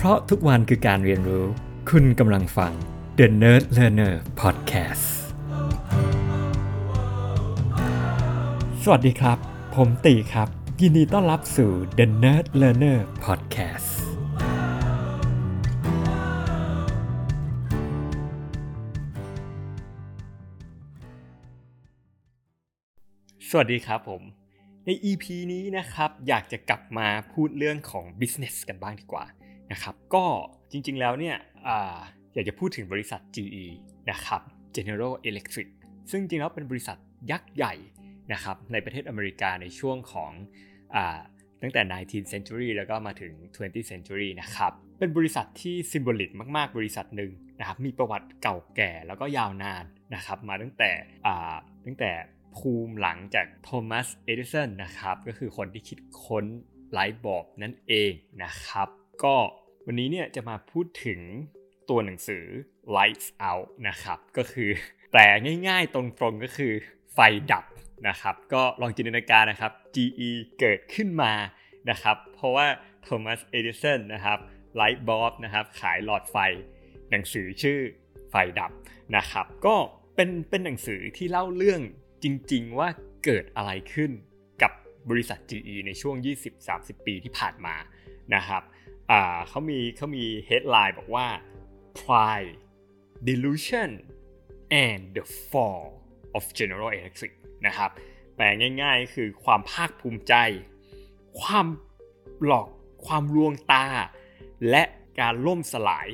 เพราะทุกวันคือการเรียนรู้ คุณกำลังฟัง The Nerd Learner Podcast สวัสดีครับ ผมตีครับ ยินดีต้อนรับสู่ The Nerd Learner Podcast สวัสดีครับผมใน EP นี้นะครับ อยากจะกลับมาพูดเรื่องของ business กันบ้างดีกว่า นะครับก็จริงๆแล้วเนี่ยออยากจะพูดถึงบริษัท GE นะครับ General Electric ซึ่งจริงๆแล้วเป็นบริษัทยักษ์ใหญ่นะครับในประเทศอเมริกาในช่วงของอตั้งแต่ 19th century แล้วก็มาถึง 20th century นะครับ เป็นบริษัทที่ซิมโบลิกมากๆ บริษัทหนึ่งนะครับ มีประวัติเก่าแก่แล้วก็ยาวนานนะครับ มาตั้งแต่ตั้งแต่ภูมิหลังจากโทมัส เอดิสันนะครับ ก็คือคนที่คิดค้นไลท์บอบนั่นเองนะครับ ก็วันนี้เนี่ยจะมาพูดถึงตัวหนังสือ Lights Out นะครับ ก็คือแปลง่ายๆตรงๆก็คือไฟดับนะครับ ก็ลองจินตนาการนะครับ GE เกิดขึ้นมานะครับ เพราะว่าโทมัสเอดิสันนะครับไลท์บอร์บนะครับ ขายหลอดไฟ หนังสือชื่อไฟดับนะครับ ก็เป็นเป็นหนังสือที่เล่าเรื่องจริงๆว่าเกิดอะไรขึ้นกับบริษัท GE ในช่วง 20-30 ปีที่ผ่านมานะครับ เขามีเขามี headline บอกว่า Pride Delusion and the Fall of General Electric นะครับแปลง่ายๆคือความภาคภูมิใจ ความหลอกความลวงตา และการล่มสลาย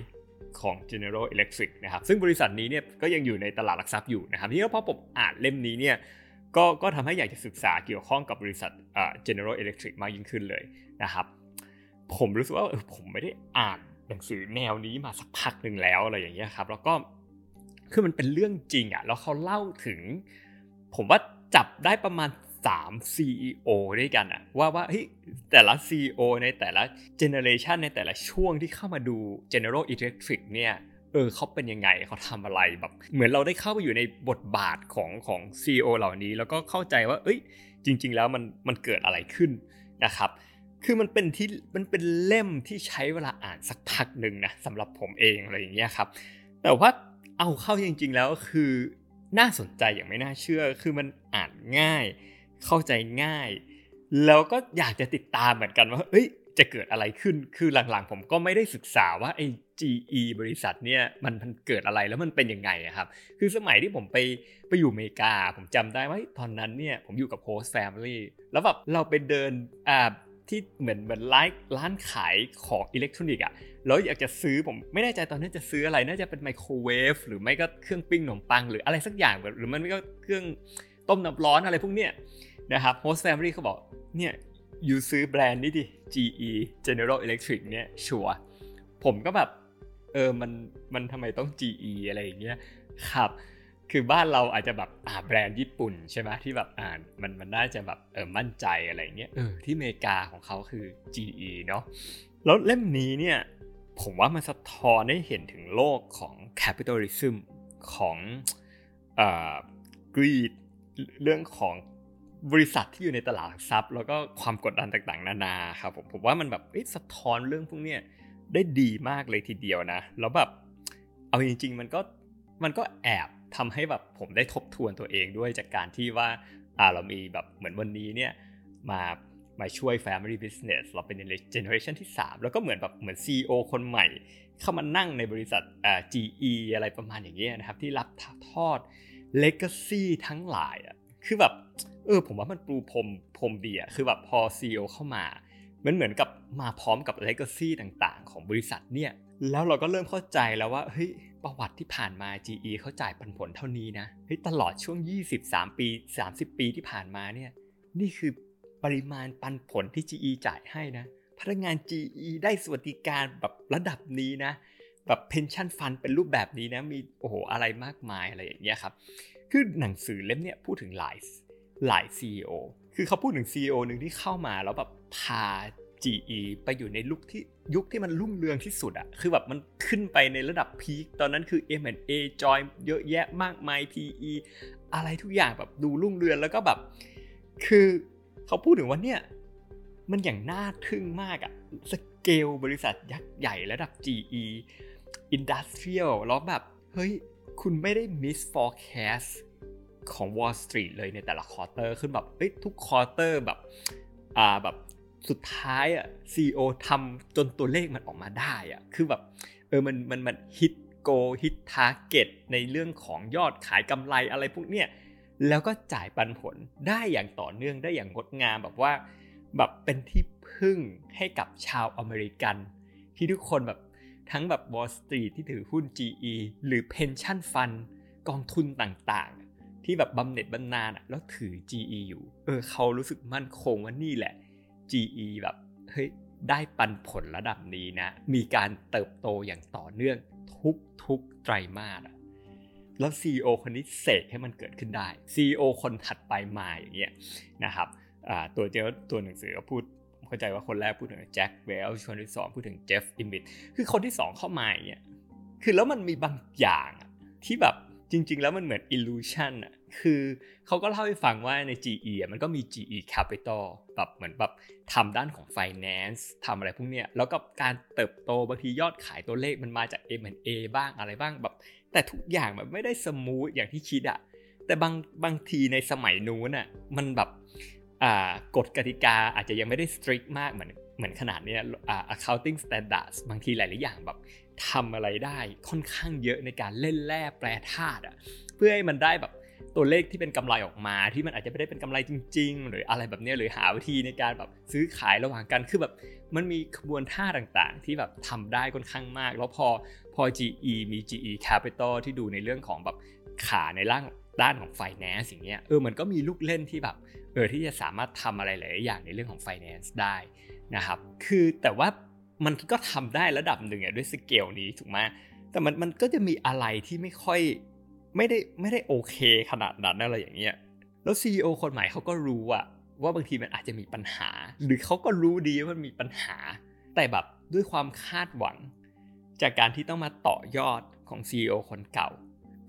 ของ General Electric นะครับซึ่งบริษัทนี้เนี่ยก็ยังอยู่ในตลาดหลักทรัพย์อยู่นะครับที่พอผมอ่านเล่มนี้เนี่ยก็ก็ทำให้อยากจะศึกษาเกี่ยวข้องกับบริษัท General Electric มากยิ่งขึ้นเลยนะครับ ผมรู้สึกว่าเออผมไม่ได้อ่านหนังสือแนวนี้มาสักพักหนึ่งแล้วอะไรอย่างเงี้ยครับ แล้วก็คือมันเป็นเรื่องจริงอะ่ะแล้วเขาเล่าถึง ผมว่าจับได้ประมาณ 3 CEO ด้วยกันอะว่าว่าเฮ้ยแต่ละ CEO ในแต่ละเจเนอเรชันในแต่ละช่วงที่เข้ามาดู General Electric เนี่ยเออเขาเป็นยังไงเขาทำอะไรแบบ เหมือนเราได้เข้าไปอยู่ในบทบาทของของ CEO เหล่านี้ แล้วก็เข้าใจว่า เอ้ย จริง ๆ แล้วมันมันเกิดอะไรขึ้นนะครับ คือมันเป็นที่มันเป็นเล่มที่ใช้เวลาอ่านสักพักหนึ่งนะสำหรับผมเองอะไรอย่างเงี้ยครับ แต่ว่าเอาเข้าจริง ๆ แล้วคือน่าสนใจอย่างไม่น่าเชื่อ คือมันอ่านง่าย เข้าใจง่าย แล้วก็อยากจะติดตามเหมือนกันว่า เอ้ย จะเกิดอะไรขึ้น คือหลังๆ ผมก็ไม่ได้ศึกษาว่าไอ้ GE บริษัทเนี่ยมันมันเกิดอะไรแล้วมันเป็นยังไงครับ คือสมัยที่ผมไปไปอยู่อเมริกา ผมจำได้ว่าตอนนั้นเนี่ยผมอยู่กับ host family แล้วแบบเราไปเดินอ่า ที่เหมือนเหมือนร้านร้านขายของอิเล็กทรอนิกส์อะแล้วอยากจะซื้อผมไม่แน่ใจตอนนั้นจะซื้ออะไรน่าจะเป็นไมโครเวฟหรือไม่ก็เครื่องปิ้งขนมปังหรืออะไรสักอย่างหรือมันไม่ก็เครื่องต้มน้ำร้อนอะไรพวกเนี้ยนะครับ host family เขาบอกเนี่ย you ซื้อแบรนด์นี้ดิ GE General Electric เนี่ย sure ผมก็แบบเออมันมันทำไมต้อง GE อะไรอย่างเงี้ยครับ คือบ้านเราอาจจะแบบอ่าแบรนด์ญี่ปุ่นใช่ไหมที่แบบอ่านมันมันน่าจะแบบเออมั่นใจอะไรเงี้ยเออที่อเมริกาของเขาคือ GE เนาะแล้วเล่มนี้เนี่ยผมว่ามันสะท้อนให้เห็นถึงโลกของ capitalism ของเอ่อ greed เรื่องของบริษัทที่อยู่ในตลาดทรัพย์ แล้วก็ความกดดันต่างๆ นานาครับผมผมว่ามันแบบสะท้อนเรื่องพวกนี้ได้ดีมากเลยทีเดียวนะ แล้วแบบเอาจริง ๆ มันก็มันก็แอบ ทำให้แบบผมได้ทบทวนตัวเองด้วยจากการที่ว่าอ่าเรามีแบบเหมือนวันนี้เนี่ยมามาช่วย Family Business เราเป็นเจเนอเรชันที่ 3 แล้วก็เหมือนแบบเหมือน CEO คนใหม่ เข้ามานั่งในบริษัทอ่า GE อะไรประมาณอย่างเงี้ยนะครับ ที่รับทอด Legacy ทั้งหลายอะคือแบบเออผมว่ามันปูพรมพรมดีอะคือแบบพอซีอเข้ามามันเหมือนกับมาพร้อมกับเลกาซีต่างๆ ของบริษัทเนี่ยแล้วเราก็เริ่มเข้าใจแล้วว่าเฮ้ย ประวัติที่ผ่านมา GE เขาจ่ายปันผลเท่านี้นะเฮ้ยตลอดช่วง 23 ปี 30 ปีที่ผ่านมาเนี่ยนี่คือปริมาณปันผลที่ GE จ่ายให้นะพนักงาน GE ได้สวัสดิการแบบระดับนี้นะ แบบเพนชั่นฟันเป็นรูปแบบนี้นะ มีโอ้โหอะไรมากมายอะไรอย่างเงี้ยครับ คือหนังสือเล่มเนี้ยพูดถึงหลายหลาย CEO คือเขาพูดถึง CEO หนึ่งที่เข้ามาแล้วแบบพา GE ไปอยู่ในลุกที่ ยุคที่มันรุ่งเรืองที่สุดอะคือแบบมันขึ้นไปในระดับพีคตอนนั้นคือ M&A จอยเยอะแยะมากมาย GE อะไรทุกอย่างแบบดูรุ่งเรืองแล้วก็แบบ คือเขาพูดถึงว่าเนี่ย มันอย่างน่าทึ่งมากอะสเกลบริษัทยักษ์ใหญ่ระดับ GE Industrial แล้วแบบ เฮ้ย คุณไม่ได้ miss forecast ของ Wall Street เลยในแต่ละ quarter ขึ้นแบบเอ้ยทุก quarter แบบอ่าแบบ สุดท้ายอะ CEO ทำจนตัวเลขมันออกมาได้อะคือแบบเออมันมันมัน hit goal hit target ในเรื่องของยอดขายกำไรอะไรพวกเนี้ยแล้วก็จ่ายปันผลได้อย่างต่อเนื่องได้อย่างงดงามแบบว่าแบบเป็นที่พึ่งให้กับชาวอเมริกัน ที่ทุกคนแบบทั้งแบบ Wall Street ที่ถือหุ้น GE หรือ Pension Fund กองทุนต่างๆ ที่แบบบำเหน็จบำนาญแล้วถือ GE อยู่ เออเขารู้สึกมั่นคงว่านี่แหละ GE แบบเฮ้ยได้ปันผลระดับนี้นะ มีการเติบโตอย่างต่อเนื่องทุกทุกไตรมาสอะแล้ว CEO คนนี้เสกให้มันเกิดขึ้นได้ CEO คนถัดไปมาอย่างเงี้ยนะครับตัวเจ้าตัวหนังสือก็พูดเข้าใจว่าคนแรกพูดถึงแจ็คเวลคนที่สองพูดถึงเจฟฟ์อิมบิทคือคนที่สองเข้ามาอย่างเงี้ยคือแล้วมันมีบางอย่างที่แบบจริง ๆ แล้วมันเหมือน illusion อะ คือเขาก็เล่าให้ฟังว่าใน GE มันก็มี GE Capital แบบเหมือนแบบทำด้านของ finance ทำอะไรพวกเนี้ย แล้วก็การเติบโตบางทียอดขายตัวเลขมันมาจาก M&A บ้างอะไรบ้างแบบ แต่ทุกอย่างแบบไม่ได้สมูทอย่างที่คิดอะแต่บางบางทีในสมัยนู้นอะมันแบบกฎกติกาอาจจะยังไม่ได้ strict มากเหมือนเหมือนขนาดเนี้อ่า accounting standards บางทีหลาย ๆ อย่างแบบทำอะไรได้ค่อนข้างเยอะในการเล่นแร่แปรธาตุอะเพื่อให้มันได้แบบ ตัวเลขที่เป็นกำไรออกมาที่มันอาจจะไม่ได้เป็นกำไรจริง ๆ หรืออะไรแบบนี้หรือหาวิธีในการแบบซื้อขายระหว่างกันคือแบบมันมีขบวนท่าต่างๆ ที่แบบทำได้ค่อนข้างมาก แล้วพอพอ GE มี GE Capital ที่ดูในเรื่องของแบบขาในร่างด้านของ finance อย่างเงี้ยเออมันก็มีลูกเล่นที่แบบเออที่จะสามารถทำอะไรหลายอย่างในเรื่องของ finance ได้นะครับคือแต่ว่ามันก็ทำได้ระดับหนึ่งอะด้วยสเกลนี้ถูกไหมแต่มันมันก็จะมีอะไรที่ไม่ค่อย ไม่ได้ไม่ได้โอเคขนาดนั้นอะไรอย่างเงี้ยแล้ว CEO คนใหม่เขาก็รู้อะว่าบางทีมันอาจจะมีปัญหา หรือเขาก็รู้ดีว่ามันมีปัญหา แต่แบบด้วยความคาดหวัง จากการที่ต้องมาต่อยอดของ CEO คนเก่า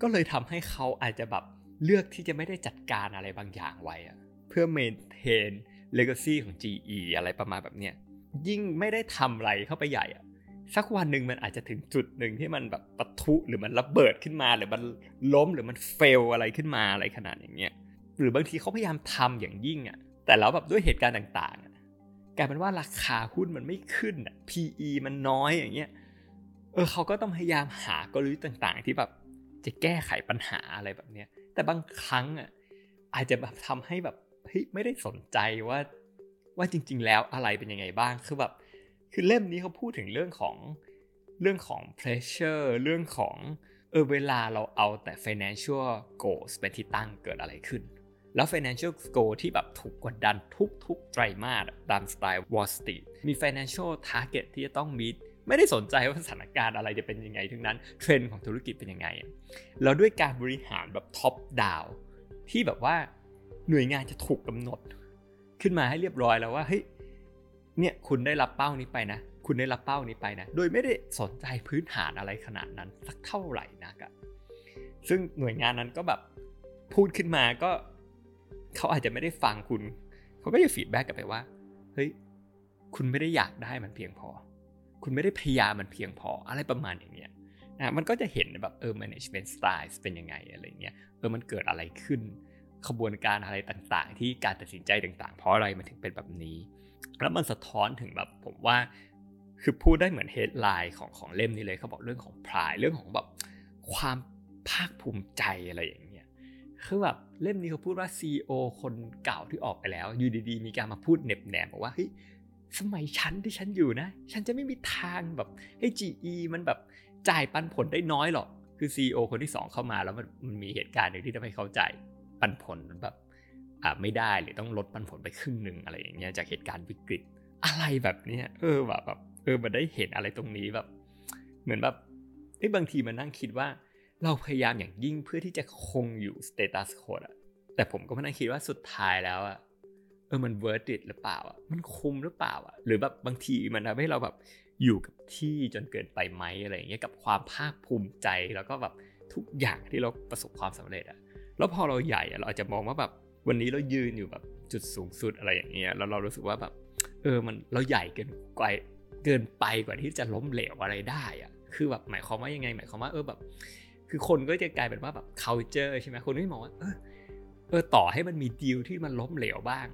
ก็เลยทำให้เขาอาจจะแบบเลือกที่จะไม่ได้จัดการอะไรบางอย่างไว้อะเพื่อเมนเทนเลกาซีของ GE อะไรประมาณแบบเนี้ยยิ่งไม่ได้ทำอะไรเข้าไปใหญ่อะ สักวันหนึ่งมันอาจจะถึงจุดหนึ่งที่มันแบบปะทุหรือมันระเบิดขึ้นมา หรือมันล้มหรือมันเฟลอะไรขึ้นมาอะไรขนาดอย่างเงี้ยหรือบางทีเขาพยายามทำอย่างยิ่งอะแต่แล้วแบบด้วยเหตุการณ์ต่างๆกลายเป็นว่าราคาหุ้นมันไม่ขึ้นอะ PE มันน้อยอย่างเงี้ยเออเขาก็ต้องพยายามหากลยุทธ์ต่างๆ ที่แบบจะแก้ไขปัญหาอะไรแบบเนี้ยแต่บางครั้งอะอาจจะแบบทำให้แบบเฮ้ยไม่ได้สนใจว่าว่าจริง ๆ แล้วอะไรเป็นยังไงบ้างคือแบบ คือเล่มนี้เขาพูดถึงเรื่องของเรื่องของ pressure เรื่องของเออเวลาเราเอาแต่ financial goals เป็นที่ตั้งเกิดอะไรขึ้น แล้ว financial goal ที่แบบถูกกดดันทุกๆ ไตรมาสตามสไตล์ Wall Street มี financial target ที่จะต้องมีไม่ได้สนใจว่าสถานการณ์อะไรจะเป็นยังไง ทั้งนั้นเทรนด์ของธุรกิจเป็นยังไงแล้วด้วยการบริหารแบบ top down ที่แบบว่าหน่วยงานจะถูกกำหนด ขึ้นมาให้เรียบร้อยแล้วว่าเฮ้ย เนี่ยคุณได้รับเป้านี้ไปนะ คุณได้รับเป้านี้ไปนะ โดยไม่ได้สนใจพื้นฐานอะไรขนาดนั้นสักเท่าไหร่นักอะซึ่งหน่วยงานนั้นก็แบบพูดขึ้นมาก็เขาอาจจะไม่ได้ฟังคุณ เขาก็จะ feedback กลับไปว่า เฮ้ย คุณไม่ได้อยากได้มันเพียงพอ คุณไม่ได้พยายามมันเพียงพออะไรประมาณอย่างเงี้ยนะมันก็จะเห็นแบบเออ management style เป็นยังไงอะไรเงี้ยเออมันเกิดอะไรขึ้น ขบวนการอะไรต่างๆ ที่การตัดสินใจต่างๆ เพราะอะไรมันถึงเป็นแบบนี้ แล้วมันสะท้อนถึงแบบผมว่า คือพูดได้เหมือนเฮดไลน์ของของเล่มนี้เลยเขาบอกเรื่องของพรายเรื่องของแบบความภาคภูมิใจอะไรอย่างเงี้ยคือแบบเล่มนี้เขาพูดว่า CEO คนเก่าที่ออกไปแล้วอยู่ดีๆ มีการมาพูดเน็บแนมบอกว่าเฮ้ยสมัยฉันที่ฉันอยู่นะ ฉันจะไม่มีทางแบบให้ GE มันแบบจ่ายปันผลได้น้อยหรอก คือ CEO คนที่ 2 เข้ามาแล้วมันมันมีเหตุการณ์หนึ่งที่ทำให้เขาจ่ายปันผลแบบ ไม่ได้หรือต้องลดปันผลไปครึ่งหนึ่งอะไรอย่างเงี้ยจากเหตุการณ์วิกฤตอะไรแบบเนี้ยเออแบบแบบเออมันได้เห็นอะไรตรงนี้แบบ เหมือนแบบไอ้บางทีมันนั่งคิดว่าเราพยายามอย่างยิ่งเพื่อที่จะคงอยู่ status quo อะแต่ผมก็มานั่งคิดว่าสุดท้ายแล้วอะเออมัน worth it หรือเปล่าอะมันคุ้มหรือเปล่าอะหรือแบบบางทีมันทำให้เราแบบอยู่กับที่จนเกินไปไหมอะไรอย่างเงี้ยกับความภาคภูมิใจแล้วก็แบบทุกอย่างที่เราประสบความสำเร็จอะแล้วพอเราใหญ่เราอาจจะมองว่าแบบ วันนี้เรายืนอยู่แบบจุดสูงสุดอะไรอย่างเงี้ยแล้วเรารู้สึกว่าแบบ เออมันเราใหญ่เกินไปเกินไปกว่าที่จะล้มเหลวอะไรได้อะคือแบบหมายความว่ายังไง หมายความว่าเออแบบ คือคนก็จะกลายเป็นว่าแบบ culture ใช่ไหมคนก็มองว่าเออเออต่อให้มันมีดีลที่มันล้มเหลวบ้าง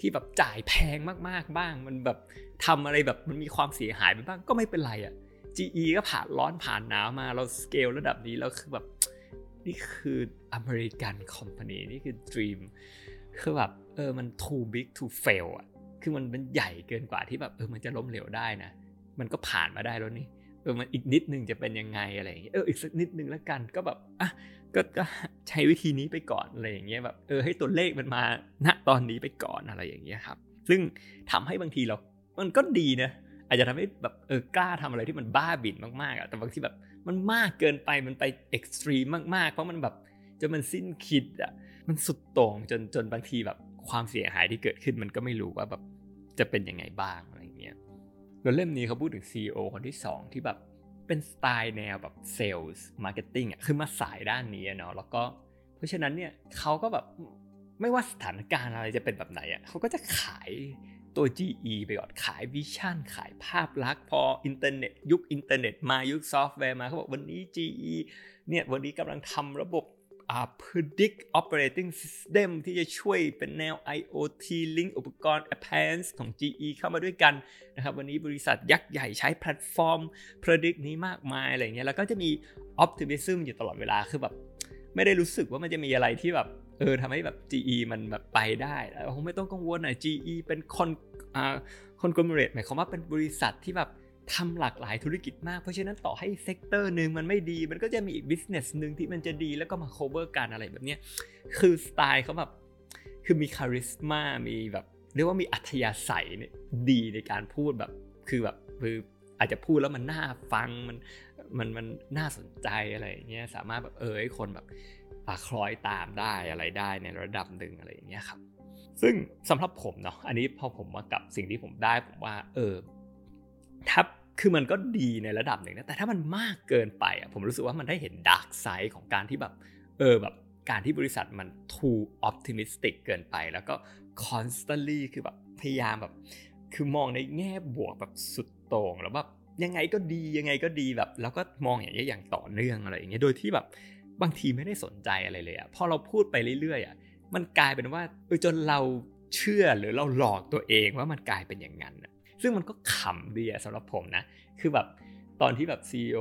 ที่แบบจ่ายแพงมากๆบ้าง มันแบบทำอะไรแบบมันมีความเสียหายไปบ้างก็ไม่เป็นไรอะ่ะ GE ก็ผ่านร้อนผ่านหนาวมาเราสเกลระดับนี้เราคือแบบ นี่คืออเมริกันคอมพานีนี่คือ dream คือแบบเออมัน too big to fail อะคือมันมันใหญ่เกินกว่าที่แบบเออมันจะล้มเหลวได้นะ มันก็ผ่านมาได้แล้วนี่เออมันอีกนิดนึงจะเป็นยังไงอะไรอย่างเงี้ยเอออีกสักนิดนึงแล้วกันก็แบบอะก็ก็ใช้วิธีนี้ไปก่อนอะไรอย่างเงี้ยแบบเออให้ตัวเลขมันมาณตอนนี้ไปก่อนอะไรอย่างเงี้ยครับ ซึ่งทำให้บางทีเรา มันก็ดีนะอาจจะทำให้แบบเออกล้าทำอะไรที่มันบ้าบิ่นมากๆอะแต่บางทีแบบ มันมากเกินไปมันไปextreme มากๆ เพราะมันแบบจนมันสิ้นคิดอะมันสุดโต่งจนจนบางทีแบบความเสียหายที่เกิดขึ้นมันก็ไม่รู้ว่าแบบจะเป็นยังไงบ้างอะไรเงี้ยแล้วเล่มนี้เขาพูดถึง CEO คนที่ 2 ที่แบบเป็นสไตล์แนวแบบ sales marketing อะคือมาสายด้านนี้เนาะแล้วก็ เพราะฉะนั้นเนี่ยเขาก็แบบไม่ว่าสถานการณ์อะไรจะเป็นแบบไหนอะเขาก็จะขาย ตัว GE ไปก่อนขาย vision ขายภาพลักษณ์พออินเทอร์เน็ต ยุคอินเทอร์เน็ตมายุคซอฟต์แวร์มาเขาบอกวันนี้ GE เนี่ยวันนี้กำลังทำระบบ predict operating system ที่จะช่วยเป็นแนว IoT link อุปกรณ์ appliance ของ GE เข้ามาด้วยกันนะครับวันนี้บริษัทยักษ์ใหญ่ใช้แพลตฟอร์ม predict นี้มากมายอะไรเงี้ยแล้วก็จะมี optimism อยู่ตลอดเวลาคือแบบ ไม่ได้รู้สึกว่ามันจะมีอะไรที่แบบเออทำให้แบบ GE มันแบบไปได้แล้วคงไม่ต้องกังวลนะ GE เป็นคนอ่า conglomerate หมายความว่าเป็นบริษัทที่แบบทำหลากหลายธุรกิจมาก เพราะฉะนั้นต่อให้ sector หนึ่งมันไม่ดี มันก็จะมีอีก business หนึ่งที่มันจะดีแล้วก็มา cover กันอะไรแบบนี้คือสไตล์เขาแบบคือมี charisma มีแบบเรียกว่ามีอัธยาศัยเนี่ยดีในการพูดแบบคือแบบคืออาจจะพูดแล้วมันน่าฟังมัน มันมันน่าสนใจอะไรอย่างเงี้ยสามารถแบบเออให้คนแบบคล้อยตามได้อะไรได้ในระดับหนึ่งอะไรอย่างเงี้ยครับ ซึ่งสำหรับผมเนาะอันนี้พอผมมากับสิ่งที่ผมได้ผมว่า เออถ้าคือมันก็ดีในระดับหนึ่งนะแต่ถ้ามันมากเกินไปอะผมรู้สึกว่ามันได้เห็นดาร์กไซด์ของการที่แบบเออแบบการที่บริษัทมัน too optimistic เกินไป แล้วก็ constantly คือแบบพยายามแบบ คือมองในแง่บวกแบบสุดโต่งแล้วแบบ ยังไงก็ดียังไงก็ดีแบบ แล้วก็มองอย่างนี้อย่างต่อเนื่องอะไรอย่างเงี้ยโดยที่แบบบางทีไม่ได้สนใจอะไรเลยอะพอเราพูดไปเรื่อยๆอะมันกลายเป็นว่าเออจนเราเชื่อหรือเราหลอกตัวเองว่ามันกลายเป็นอย่างนั้นซึ่งมันก็ขำดีสำหรับผมนะ คือแบบตอนที่แบบ CEO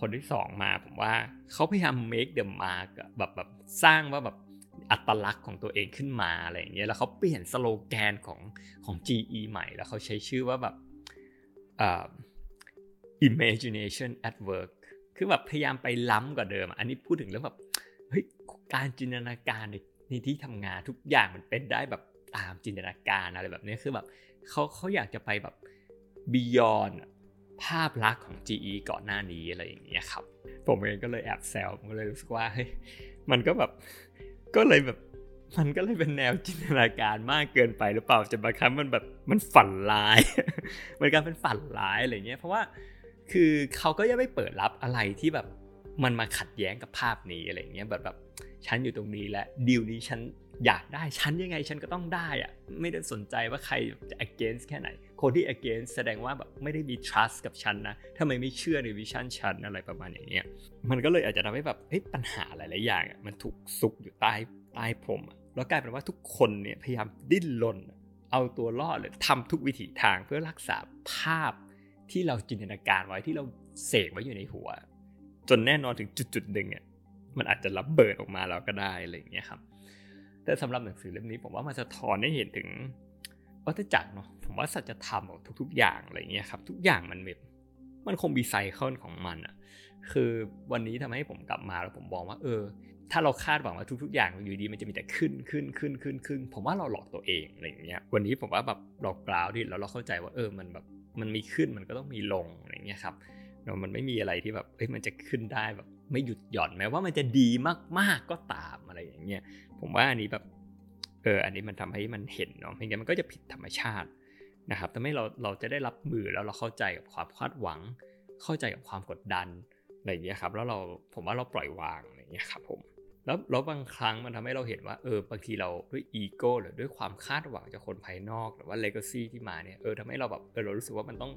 คนที่สองมาผมว่าเขาพยายาม make the mark แบบแบบสร้างว่าแบบอัตลักษณ์ของตัวเองขึ้นมาอะไรอย่างเงี้ยแล้วเขาเปลี่ยนสโลแกนของของ GE ใหม่แล้วเขาใช้ชื่อว่าแบบ imagination at work คือแบบพยายามไปล้ำกว่าเดิม อันนี้พูดถึงเรื่องแบบเฮ้ยการจินตนาการในในที่ทำงานทุกอย่างมันเป็นได้แบบตามจินตนาการอะไรแบบนี้คือแบบเขาเขาอยากจะไปแบบบียอนภาพลักษณ์ของ GE ก่อนหน้านี้อะไรอย่างเงี้ยครับ ผมเองก็เลยแอบแซวผมก็เลยรู้สึกว่าเฮ้ยมันก็แบบก็เลยแบบมันก็เลยเป็นแนวจินตนาการมากเกินไปหรือเปล่าจะบางครั้งมันแบบมันฝันร้าย มันการเป็นฝันร้ายอะไรเงี้ยเพราะว่า คือเขาก็ยังไม่เปิดรับอะไรที่แบบมันมาขัดแย้งกับภาพนี้อะไรเงี้ยแบบแบบฉันอยู่ตรงนี้และดีลนี้ฉันอยากได้ฉันยังไงฉันก็ต้องได้อะไม่ได้สนใจว่าใครจะ against แค่ไหน คนที่ against แสดงว่าแบบไม่ได้มี trust กับฉันนะทำไมไม่เชื่อในวิชั่นฉันอะไรประมาณอย่างเงี้ยมันก็เลยอาจจะทำให้แบบปัญหาหลายๆอย่างมันถูกซุกอยู่ใต้ใต้พรมแล้วกลายเป็นว่าทุกคนเนี่ยพยายามดิ้นรนเอาตัวรอดเลยทำทุกวิถีทางเพื่อรักษาภาพ ที่เราจินตนาการไว้ที่เราเสกไว้อยู่ในหัว จนแน่นอนถึงจุดๆหนึ่งอะมันอาจจะรับเบิดออกมาแล้วก็ได้อะไรอย่างเงี้ยครับ แต่สำหรับหนังสือเล่มนี้ผมว่ามันจะทอนให้เห็นถึงวัฏจักรเนาะผมว่าสัจธรรมของทุก ๆ อย่างอะไรเงี้ยครับ ทุกอย่างมันแบบมันคงมีไซเคิลของมันอะคือวันนี้ทำให้ผมกลับมาแล้วผมมองว่า เออ ถ้าเราคาดหวังว่าทุก ๆ อย่างอยู่ดีมันจะมีแต่ขึ้นขึ้นขึ้นขึ้นขึ้นผมว่าเราหลอกตัวเองอะไรอย่างเงี้ยวันนี้ผมว่าแบบเรากล่าวดิแล้วเราเข้าใจว่าเออมันแบบ มันมีขึ้นมันก็ต้องมีลงอะไรเงี้ยครับเรามันไม่มีอะไรที่แบบเอ้ยมันจะขึ้นได้แบบไม่หยุดหย่อนแม้ว่ามันจะดีมากๆก็ตามอะไรอย่างเงี้ยผมว่าอันนี้แบบเอออันนี้มันทำให้มันเห็นเนาะไม่งั้นมันก็จะผิดธรรมชาตินะครับทำให้เราเราจะได้รับมือแล้วเราเข้าใจกับความคาดหวัง เข้าใจกับความกดดันอะไรอย่างเงี้ยครับแล้วเราผมว่าเราปล่อยวางอะไรอย่างเงี้ยครับผม แล้วแล้วบางครั้งมันทำให้เราเห็นว่าเออบางทีเราด้วยอีโก้หรือด้วยความคาดหวังจากคนภายนอกหรือว่าเลกาซีที่มาเนี่ยเออทำให้เราแบบเออเรารู้สึกว่ามันต้อง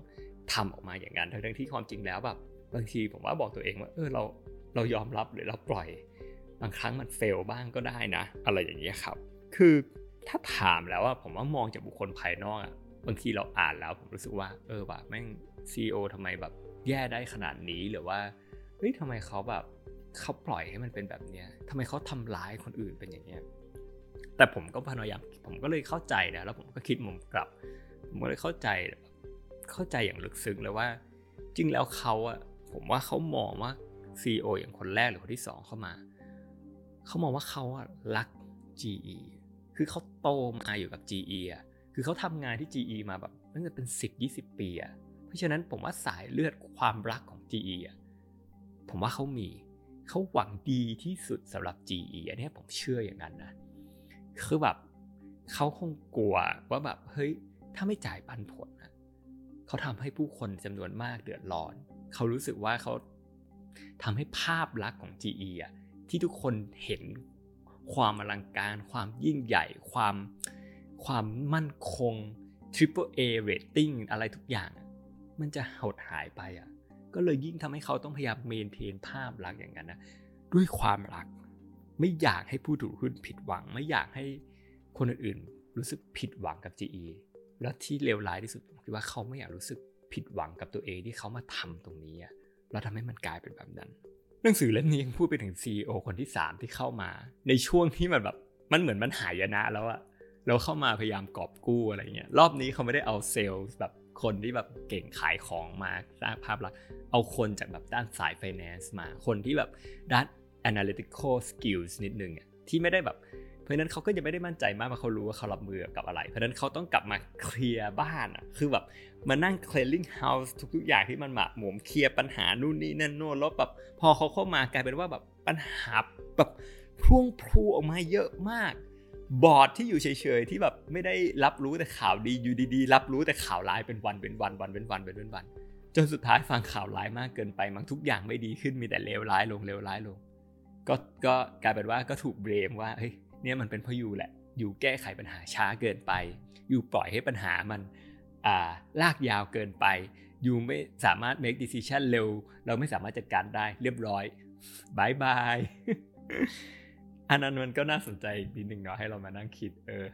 ทำออกมาอย่างนั้นทั้งที่ความจริงแล้วแบบบางทีผมว่าบอกตัวเองว่าเออเราเรายอมรับหรือเราปล่อย บางครั้งมันเฟลบ้างก็ได้นะ อะไรอย่างเงี้ยครับ คือถ้าถามแล้วว่าผมว่ามองจากบุคคลภายนอกอะบางทีเราอ่านแล้วผมรู้สึกว่าเออแบบแม่งซีอทำไมแบบแย่ได้ขนาดนี้หรือว่าเฮ้ยทำไมเขาแบบ เขาปล่อยให้มันเป็นแบบเนี้ยทำไมเขาทำร้ายคนอื่นเป็นอย่างเงี้ยแต่ผมก็พยายามผมก็เลยเข้าใจนะแล้วผมก็คิดมุมกลับผมก็เลยเข้าใจเข้าใจอย่างลึกซึ้งเลยว่า จริงแล้วเขาอะผมว่าเขามองว่า CEO อย่างคนแรกหรือคนที่สองเข้ามาเขามองว่าเขาอะรัก GE คือเขาโตมาอยู่กับ GE อะคือเขาทำงานที่ GE มาแบบตั้งแต่เป็น 10 20 ปีอะเพราะฉะนั้นผมว่าสายเลือดความรักของ GE อะผมว่าเขามี เขาหวังดีที่สุดสำหรับ GE อันนี้ผมเชื่ออย่างนั้นนะคือแบบเขาคงกลัวว่าแบบเฮ้ยถ้าไม่จ่ายปันผลนะเขาทำให้ผู้คนจำนวนมากเดือดร้อน เขารู้สึกว่าเขาทำให้ภาพลักษณ์ของ GE อะที่ทุกคนเห็นความอลังการ ความยิ่งใหญ่ ความความมั่นคง Triple A rating อะไรทุกอย่าง มันจะหดหายไปอะ ก็เลยยิ่งทำให้เขาต้องพยายามเมนเทนภาพลักษณ์อย่างนั้นนะด้วยความรัก ไม่อยากให้ผู้ถือหุ้นผิดหวัง ไม่อยากให้คนอื่นๆรู้สึกผิดหวังกับ GE แล้วที่เลวร้ายที่สุดคือว่าเขาไม่อยากรู้สึกผิดหวังกับตัวเองที่เขามาทำตรงนี้แล้วทำให้มันกลายเป็นแบบนั้น หนังสือเล่มนี้ยังพูดไปถึง CEO คนที่ 3 ที่เข้ามา ในช่วงที่มันแบบมันเหมือนมันหายนะแล้วอะแล้วเข้ามาพยายามกอบกู้อะไรเงี้ยรอบนี้เขาไม่ได้เอาเซลล์แบบ คนที่แบบเก่งขายของมาสร้างภาพลักษณ์เอาคนจากแบบด้านสาย finance มา คนที่แบบด้าน analytical skills นิดนึงอะที่ไม่ได้แบบ เพราะนั้นเขาก็ยังไม่ได้มั่นใจมากว่าะเขารู้ว่าเขารับมือกับอะไร เพราะนั้นเขาต้องกลับมาเคลียร์บ้านอะคือแบบมานั่ง clearing house ทุกๆอย่างที่มันหมาหมมเคลียร์ปัญหานู่นนี่นั่นโน่นแล้วแบบพอเขาเข้ามากลายเป็นว่าแบบปัญหาแบบพุ่งพลูออกมาเยอะมาก บอร์ดที่อยู่เฉยๆที่แบบไม่ได้รับรู้แต่ข่าวดีอยู่ดีๆ รับรู้แต่ข่าวร้ายเป็นวันเป็นวันวันเป็นวันเป็นวัน จนสุดท้ายฟังข่าวร้ายมากเกินไปมันทุกอย่างไม่ดีขึ้นมีแต่เลวร้ายลงเลวร้ายลง ก็ก็กลายเป็นว่าก็ถูกเบรมว่าเฮ้ยเนี่ยมันเป็นเพราะอยู่แหละ อยู่แก้ไขปัญหาช้าเกินไป อยู่ปล่อยให้ปัญหามันอ่าลากยาวเกินไป อยู่ไม่สามารถ make decision เร็ว เราไม่สามารถจัดการได้เรียบร้อยบายบาย อันนั้นมันก็น่าสนใจนิดนึงเนาะให้เรามานั่งคิดเออ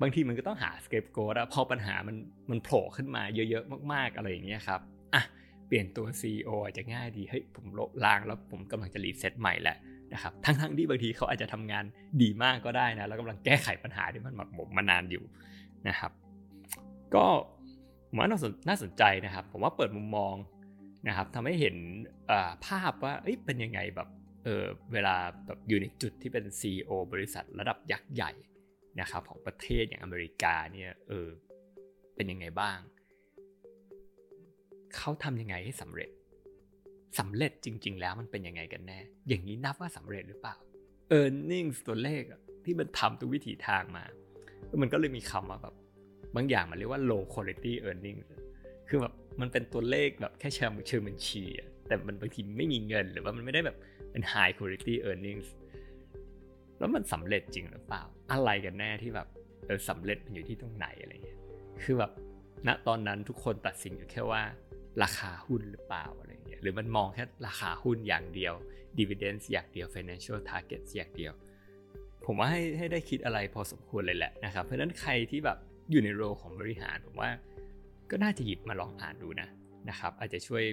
บางทีมันก็ต้องหาสเกปโกดอะพอปัญหามันมันโผล่ขึ้นมาเยอะๆมากๆอะไรอย่างเงี้ยครับอะเปลี่ยนตัว CEO อาจจะง่ายดีเฮ้ยผมลบล้างแล้วผมกำลังจะรีเซ็ตใหม่แหละนะครับทั้งๆที่บางทีเขาอาจจะทำงานดีมากก็ได้นะแล้วกำลังแก้ไขปัญหาที่มันหมักหมมมานานอยู่นะครับ ก็ผมว่าน่าสนใจนะครับ ผมว่าเปิดมุมมองนะครับทำให้เห็นภาพว่าเป็นยังไงแบบ เออเวลาแบบอยู่ในจุดที่เป็น CEO บริษัทระดับยักษ์ใหญ่นะครับของประเทศอย่างอเมริกาเนี่ยเออเป็นยังไงบ้าง เขาทำยังไงให้สำเร็จสำเร็จจริง ๆ แล้วมันเป็นยังไงกันแน่ อย่างนี้นับว่าสำเร็จหรือเปล่า e a r n i n g ตัวเลขที่มันทำทุกวิถีทางมา มันก็เลยมีคำว่าแบบบางอย่างมันเรียกว่า low quality earning คือแบบมันเป็นตัวเลขแบบแค่เชิงเชิงบัญชี แต่มันบางทีไม่มีเงินหรือว่ามันไม่ได้แบบเป็น high quality earnings แล้วมันสำเร็จจริงหรือเปล่า อะไรกันแน่ที่แบบเออสำเร็จมันอยู่ที่ตรงไหนอะไรเงี้ยคือแบบณตอนนั้นทุกคนตัดสินอยู่แค่ว่าราคาหุ้นหรือเปล่าอะไรเงี้ยหรือมันมองแค่ราคาหุ้นอย่างเดียว dividends อย่างเดียว financial targets อย่างเดียว ผมว่าให้ให้ได้คิดอะไรพอสมควรเลยแหละนะครับเพราะฉะนั้นใครที่แบบอยู่ในโรของบริหารผมว่า ก็น่าจะหยิบมาลองอ่านดูนะนะครับ อาจจะช่วย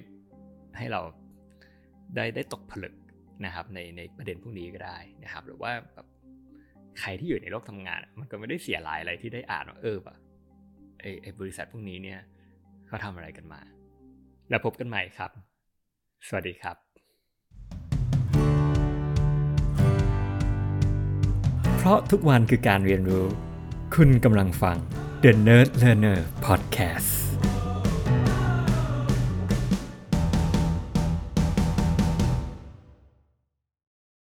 ให้เราได้ได้ตกผลึกนะครับในในประเด็นพวกนี้ก็ได้นะครับ หรือว่าแบบใครที่อยู่ในโลกทำงาน มันก็ไม่ได้เสียหลายอะไรที่ได้อ่านว่าเออแบบไอไอบริษัทพวกนี้เนี่ยเขาทำอะไรกันมา แล้วพบกันใหม่ครับ สวัสดีครับ เพราะทุกวันคือการเรียนรู้ คุณกำลังฟัง The Nerd Learner Podcast